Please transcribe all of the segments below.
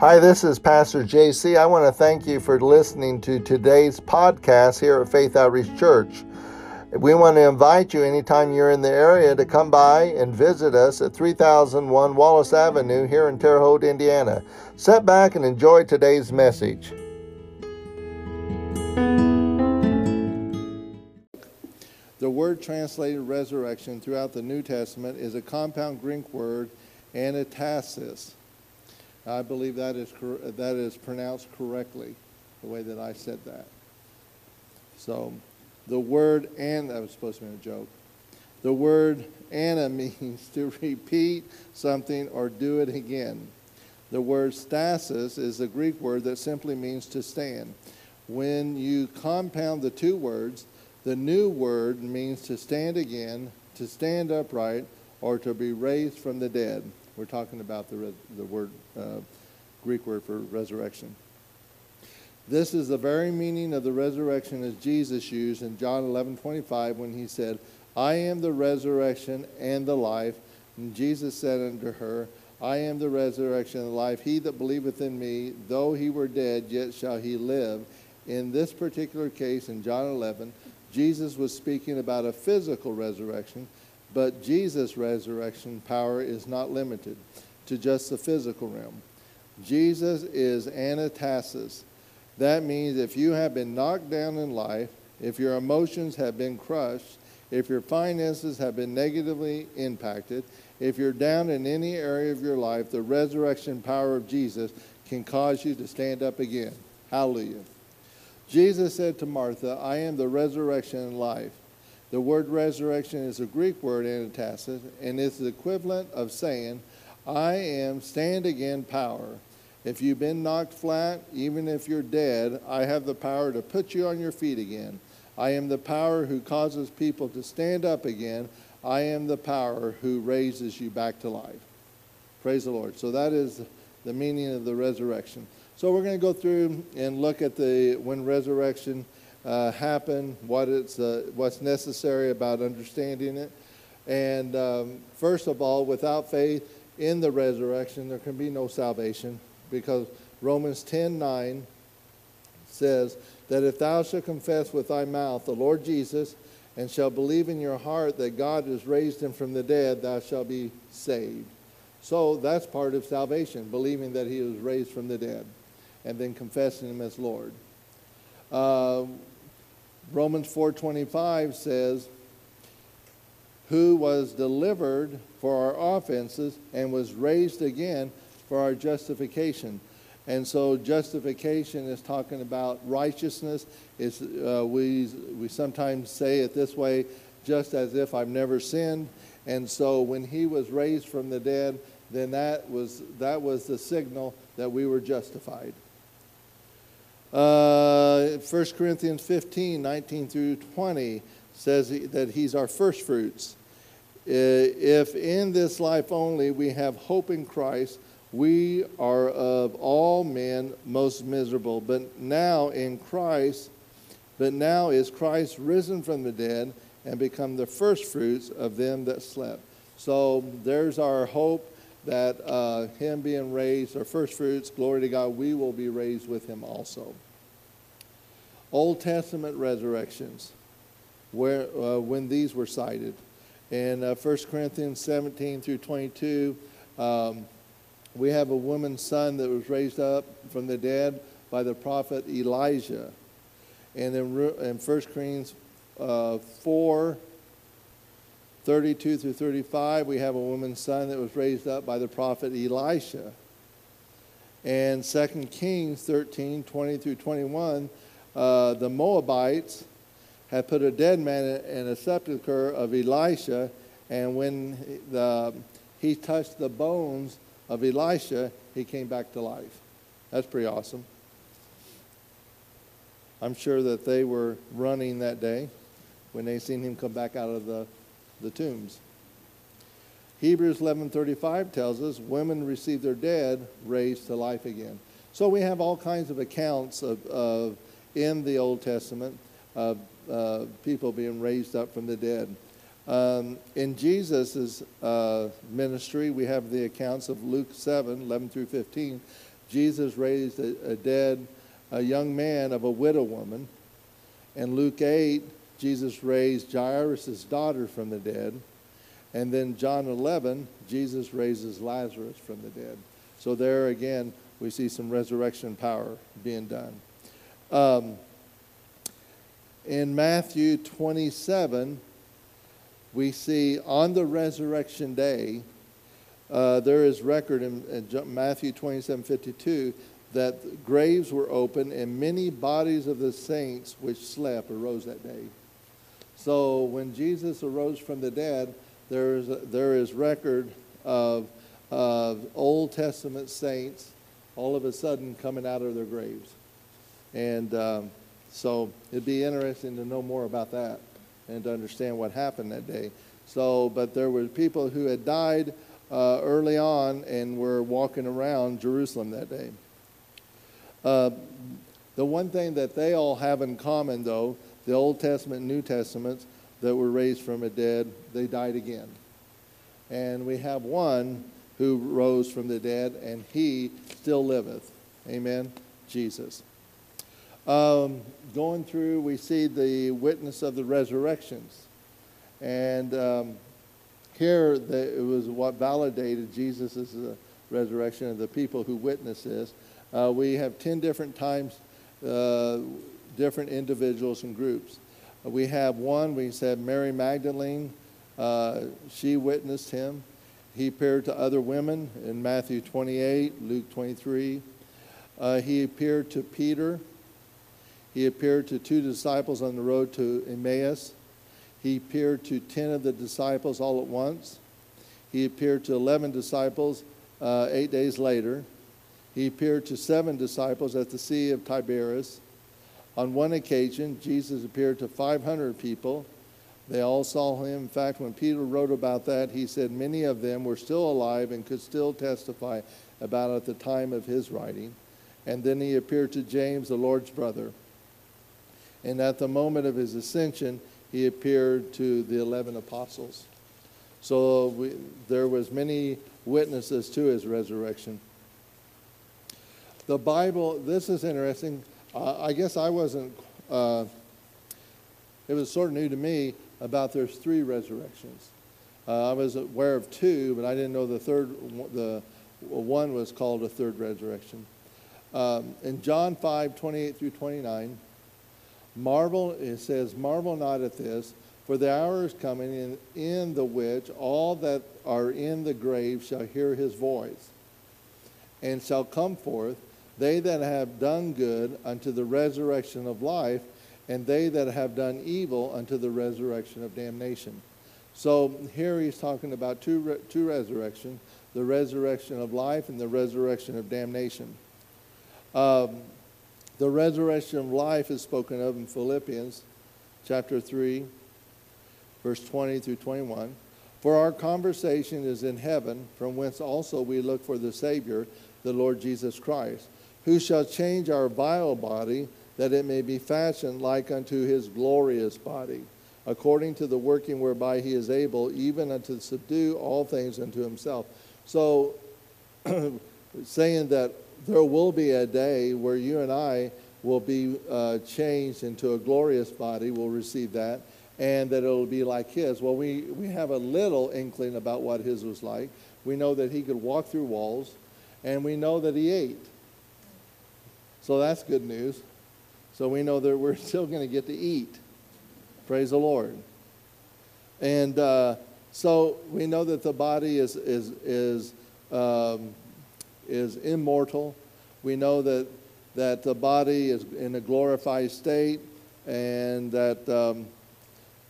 Hi, this is Pastor JC. I want to thank you for listening to today's podcast here at Faith Outreach Church. We want to invite you anytime you're in the area to come by and visit us at 3001 Wallace Avenue here in Terre Haute, Indiana. Sit back and enjoy today's message. The word translated resurrection throughout the New Testament is a compound Greek word, anastasis. I believe that is, that is pronounced correctly, the way that I said that. So, the word and that was supposed to be a joke. The word "ana" means to repeat something or do it again. The word stasis is a Greek word that simply means to stand. When you compound the two words, the new word means to stand again, to stand upright, or to be raised from the dead. We're talking about the, the word, uh, Greek word for resurrection. This is the very meaning of the resurrection as Jesus used in John 11 25 when he said, I am the resurrection and the life. And Jesus said unto her, I am the resurrection and the life. He that believeth in me, though he were dead, yet shall he live. In this particular case, in John 11, Jesus was speaking about a physical resurrection, but Jesus' resurrection power is not limited to just the physical realm. Jesus is anastasis. That means if you have been knocked down in life, if your emotions have been crushed, if your finances have been negatively impacted, if you're down in any area of your life, the resurrection power of Jesus can cause you to stand up again. Hallelujah. Jesus said to Martha, I am the resurrection and life. The word resurrection is a Greek word, anastasis, and it's the equivalent of saying, I am stand again power. If you've been knocked flat, even if you're dead, I have the power to put you on your feet again. I am the power who causes people to stand up again. I am the power who raises you back to life. Praise the Lord. So that is the meaning of the resurrection. So we're going to go through and look at the when resurrection uh, happened, what it's uh, what's necessary about understanding it, and um, first of all, without faith in the resurrection, there can be no salvation because Romans 10 9 says that if thou shalt confess with thy mouth the Lord Jesus and shalt believe in your heart that God has raised him from the dead, thou shalt be saved. So that's part of salvation, believing that he was raised from the dead and then confessing him as Lord. Uh, Romans 4:25 says, "Who was delivered for our offenses and was raised again for our justification. And so justification is talking about righteousness. Is uh, we we sometimes say it this way, just as if I've never sinned. And so when he was raised from the dead, then that was that was the signal that we were justified. Uh, 1 Corinthians 15, 19 through 20 says that he's our first fruits. Uh, if in this life only we have hope in Christ, we are of all men most miserable. But now in Christ, but now is Christ risen from the dead and become the first fruits of them that slept. So there's our hope that uh, him being raised, our first fruits, glory to God, we will be raised with him also. Old Testament resurrections, where uh, when these were cited, in uh, 1 Corinthians 17 through 22. Um, we have a woman's son that was raised up from the dead by the prophet Elijah. And in, in 1 Corinthians uh, 4, 32 through 35, we have a woman's son that was raised up by the prophet Elisha. And 2 Kings 13, 20 through 21, uh, the Moabites had put a dead man in a sepulchre of Elisha, and when the, he touched the bones of Elisha, he came back to life. That's pretty awesome. I'm sure that they were running that day when they seen him come back out of the, the tombs. Hebrews 11:35 tells us women receive their dead raised to life again. So we have all kinds of accounts of, of in the Old Testament of uh, people being raised up from the dead. Um, in Jesus' uh, ministry, we have the accounts of Luke 7 11 through 15. Jesus raised a, a dead a young man of a widow woman. In Luke 8, Jesus raised Jairus' daughter from the dead. And then John 11, Jesus raises Lazarus from the dead. So there again, we see some resurrection power being done. Um, in Matthew 27, we see on the resurrection day, uh, there is record in, in Matthew 27 52 that graves were open and many bodies of the saints which slept arose that day. So when Jesus arose from the dead, there is, a, there is record of, of Old Testament saints all of a sudden coming out of their graves. And um, so it'd be interesting to know more about that and to understand what happened that day. So, but there were people who had died uh, early on and were walking around Jerusalem that day. Uh, the one thing that they all have in common, though, the Old Testament and New Testaments that were raised from the dead, they died again. And we have one who rose from the dead, and he still liveth. Amen. Jesus. Um, going through, we see the witness of the resurrections. And um, here, the, it was what validated Jesus' resurrection and the people who witnessed this. Uh, we have 10 different times, uh, different individuals and groups. Uh, we have one, we said Mary Magdalene, uh, she witnessed him. He appeared to other women in Matthew 28, Luke 23. Uh, he appeared to Peter. He appeared to two disciples on the road to Emmaus. He appeared to 10 of the disciples all at once. He appeared to 11 disciples uh, eight days later. He appeared to seven disciples at the Sea of Tiberias. On one occasion, Jesus appeared to 500 people. They all saw him. In fact, when Peter wrote about that, he said many of them were still alive and could still testify about at the time of his writing. And then he appeared to James, the Lord's brother. And at the moment of his ascension, he appeared to the 11 apostles. So we, there was many witnesses to his resurrection. The Bible, this is interesting. Uh, I guess I wasn't, uh, it was sort of new to me about there's three resurrections. Uh, I was aware of two, but I didn't know the third, the one was called a third resurrection. Um, in John 5, 28 through 29, marvel, it says, marvel not at this, for the hour is coming in, in the which all that are in the grave shall hear his voice, and shall come forth, they that have done good unto the resurrection of life, and they that have done evil unto the resurrection of damnation. So here he's talking about two, re- two resurrections the resurrection of life and the resurrection of damnation. Um, the resurrection of life is spoken of in Philippians chapter 3, verse 20 through 21. For our conversation is in heaven, from whence also we look for the Savior, the Lord Jesus Christ who shall change our vile body, that it may be fashioned like unto his glorious body, according to the working whereby he is able even unto subdue all things unto himself. So, saying that there will be a day where you and I will be uh, changed into a glorious body, we'll receive that, and that it'll be like his. Well, we, we have a little inkling about what his was like. We know that he could walk through walls, and we know that he ate. So that's good news. So we know that we're still going to get to eat. Praise the Lord. And uh, so we know that the body is, is, is, um, is immortal. We know that, that the body is in a glorified state, and that um,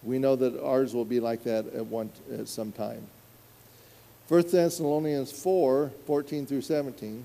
we know that ours will be like that at, one, at some time. 1 Thessalonians 4 14 through 17.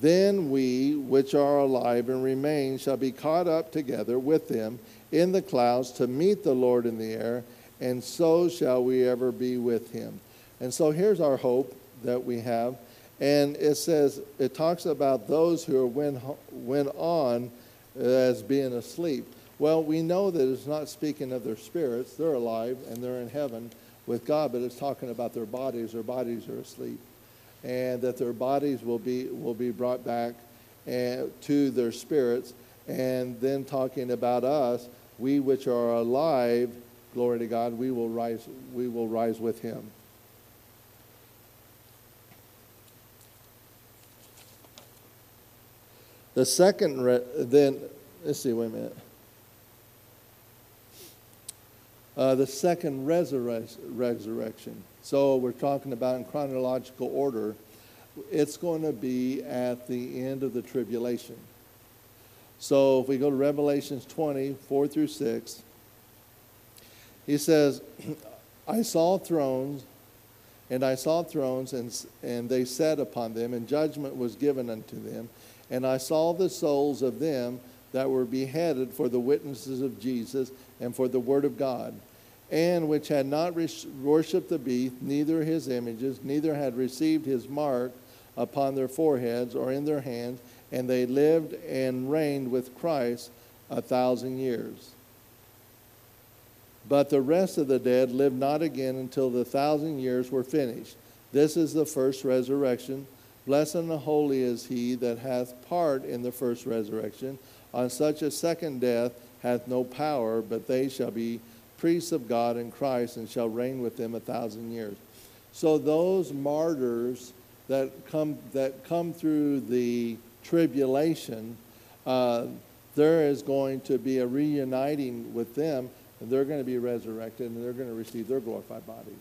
Then we, which are alive and remain, shall be caught up together with them in the clouds to meet the Lord in the air, and so shall we ever be with him. And so here's our hope that we have. And it says, it talks about those who went, went on uh, as being asleep. Well, we know that it's not speaking of their spirits. They're alive and they're in heaven with God, but it's talking about their bodies. Their bodies are asleep. And that their bodies will be, will be brought back and, eh, to their spirits. And then talking about us, we which are alive, glory to God, we will rise, we will rise with him. The second, re- then, let's see, wait a minute. Uh, the second resurre- resurrection. So we're talking about in chronological order. It's going to be at the end of the tribulation. So if we go to Revelations 20, 4 through 6, he says, I saw thrones, and I saw thrones, and, and they sat upon them, and judgment was given unto them. And I saw the souls of them that were beheaded for the witnesses of Jesus and for the word of God, and which had not worshipped the beast, neither his images, neither had received his mark upon their foreheads or in their hands, and they lived and reigned with Christ a thousand years. But the rest of the dead lived not again until the thousand years were finished. This is the first resurrection. Blessed and holy is he that hath part in the first resurrection. On such a second death hath no power, but they shall be priests of God in Christ and shall reign with them a thousand years. So those martyrs that come that come through the tribulation, uh, there is going to be a reuniting with them, and they're going to be resurrected, and they're going to receive their glorified bodies.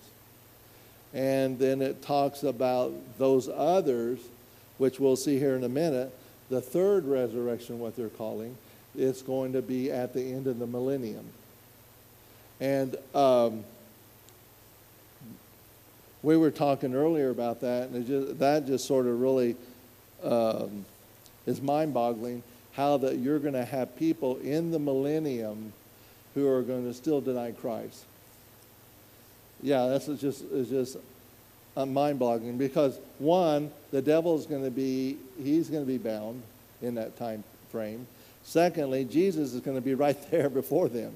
And then it talks about those others, which we'll see here in a minute. The third resurrection, what they're calling, is going to be at the end of the millennium. And um, we were talking earlier about that, and just, that just sort of really um, is mind boggling how that you're going to have people in the millennium who are going to still deny Christ yeah, that's just is just uh, mind-boggling because one, the devil is going to be he's going to be bound in that time frame. Secondly, Jesus is going to be right there before them.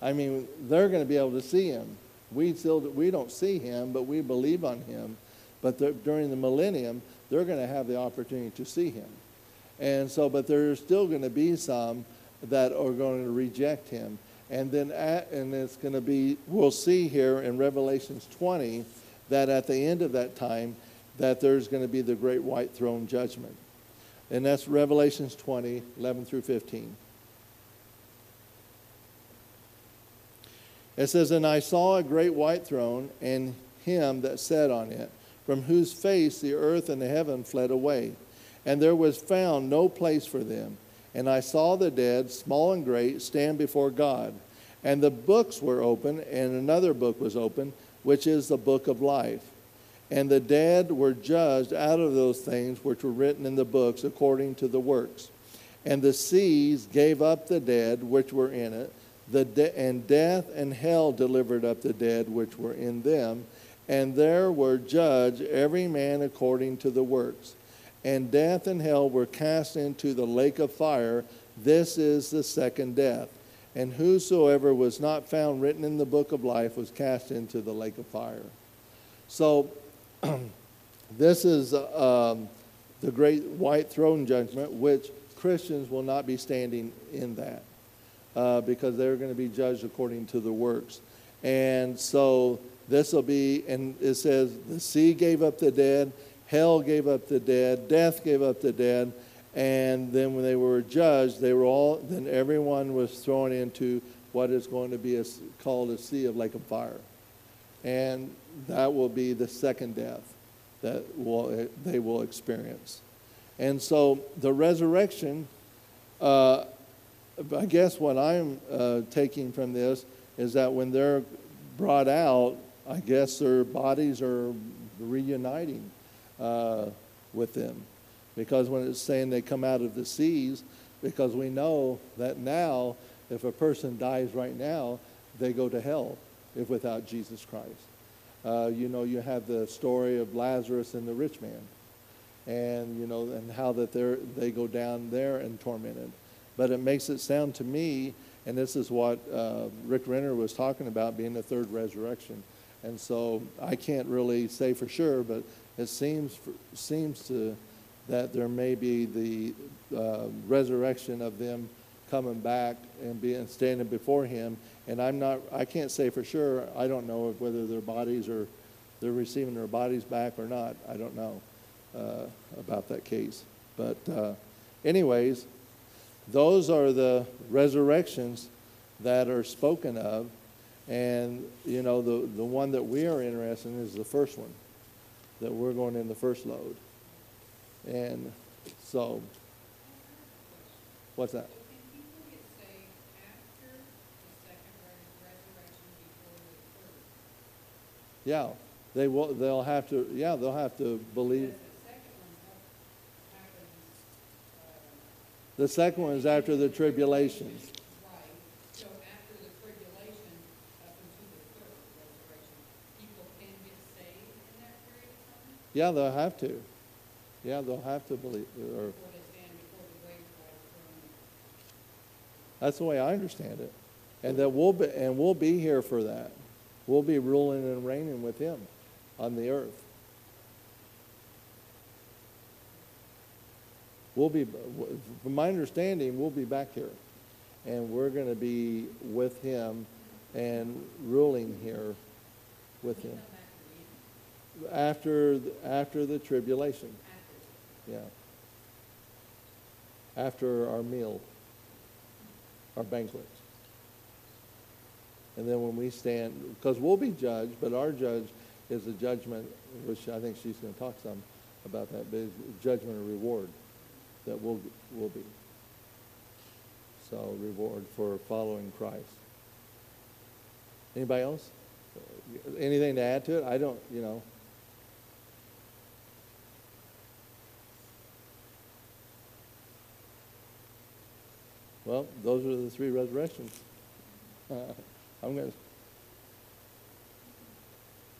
I mean, they're going to be able to see him. We still we don't see him, but we believe on him. But during the millennium, they're going to have the opportunity to see him. And so, but there's still going to be some that are going to reject him. And then, at, and it's going to be, we'll see here in Revelations 20 that at the end of that time, that there's going to be the great white throne judgment. And that's Revelations 20, 11 through 15. It says, And I saw a great white throne, and him that sat on it, from whose face the earth and the heaven fled away. And there was found no place for them. And I saw the dead, small and great, stand before God. And the books were open, and another book was open, which is the book of life. And the dead were judged out of those things which were written in the books according to the works. And the seas gave up the dead which were in it, the de- and death and hell delivered up the dead which were in them. And there were judged every man according to the works and death and hell were cast into the lake of fire. This is the second death. And whosoever was not found written in the book of life was cast into the lake of fire. So, this is um, the great white throne judgment, which Christians will not be standing in that uh, because they're going to be judged according to the works. And so, this will be, and it says, the sea gave up the dead hell gave up the dead, death gave up the dead, and then when they were judged, they were all, then everyone was thrown into what is going to be a, called a sea of lake of fire. And that will be the second death that will, they will experience. And so the resurrection, uh, I guess what I'm uh, taking from this is that when they're brought out, I guess their bodies are reuniting uh, with them. Because when it's saying they come out of the seas, because we know that now, if a person dies right now, they go to hell if without Jesus Christ. Uh, you know, you have the story of Lazarus and the rich man, and you know, and how that they they go down there and tormented. But it makes it sound to me, and this is what uh, Rick Renner was talking about, being the third resurrection. And so I can't really say for sure, but it seems for, seems to that there may be the uh, resurrection of them coming back and being standing before him. And i'm not i can't say for sure. I don't know whether their bodies are they're receiving their bodies back or not. I don't know uh, about that case. But uh, anyways those are the resurrections that are spoken of and you know the, the one that we are interested in is the first one that we're going in the first load and so, what's that? So can people get saved after the second res- resurrection before the third? Yeah, they will. They'll have to. Yeah, they'll have to believe. Because the second one hap- happens, uh, The second one is after the tribulation. right, so after the tribulation up until the third resurrection, people can get saved in that period of time? Yeah, they'll have to. Yeah, they'll have to believe. Or Before they stand before the great white throne? that's the way I understand it. And that we'll be, and we'll be here for that. We'll be ruling and reigning with Him on the earth. We'll be, from my understanding, we'll be back here, and we're going to be with Him and ruling here with Him after after the tribulation. Yeah. After our meal, our banquet. And then when we stand, because we'll be judged, but our judge is a judgment, which I think she's going to talk some about that, but judgment and reward that will will be. So reward for following Christ. Anybody else? Anything to add to it? I don't, you know. Well, those are the three resurrections. I'm going to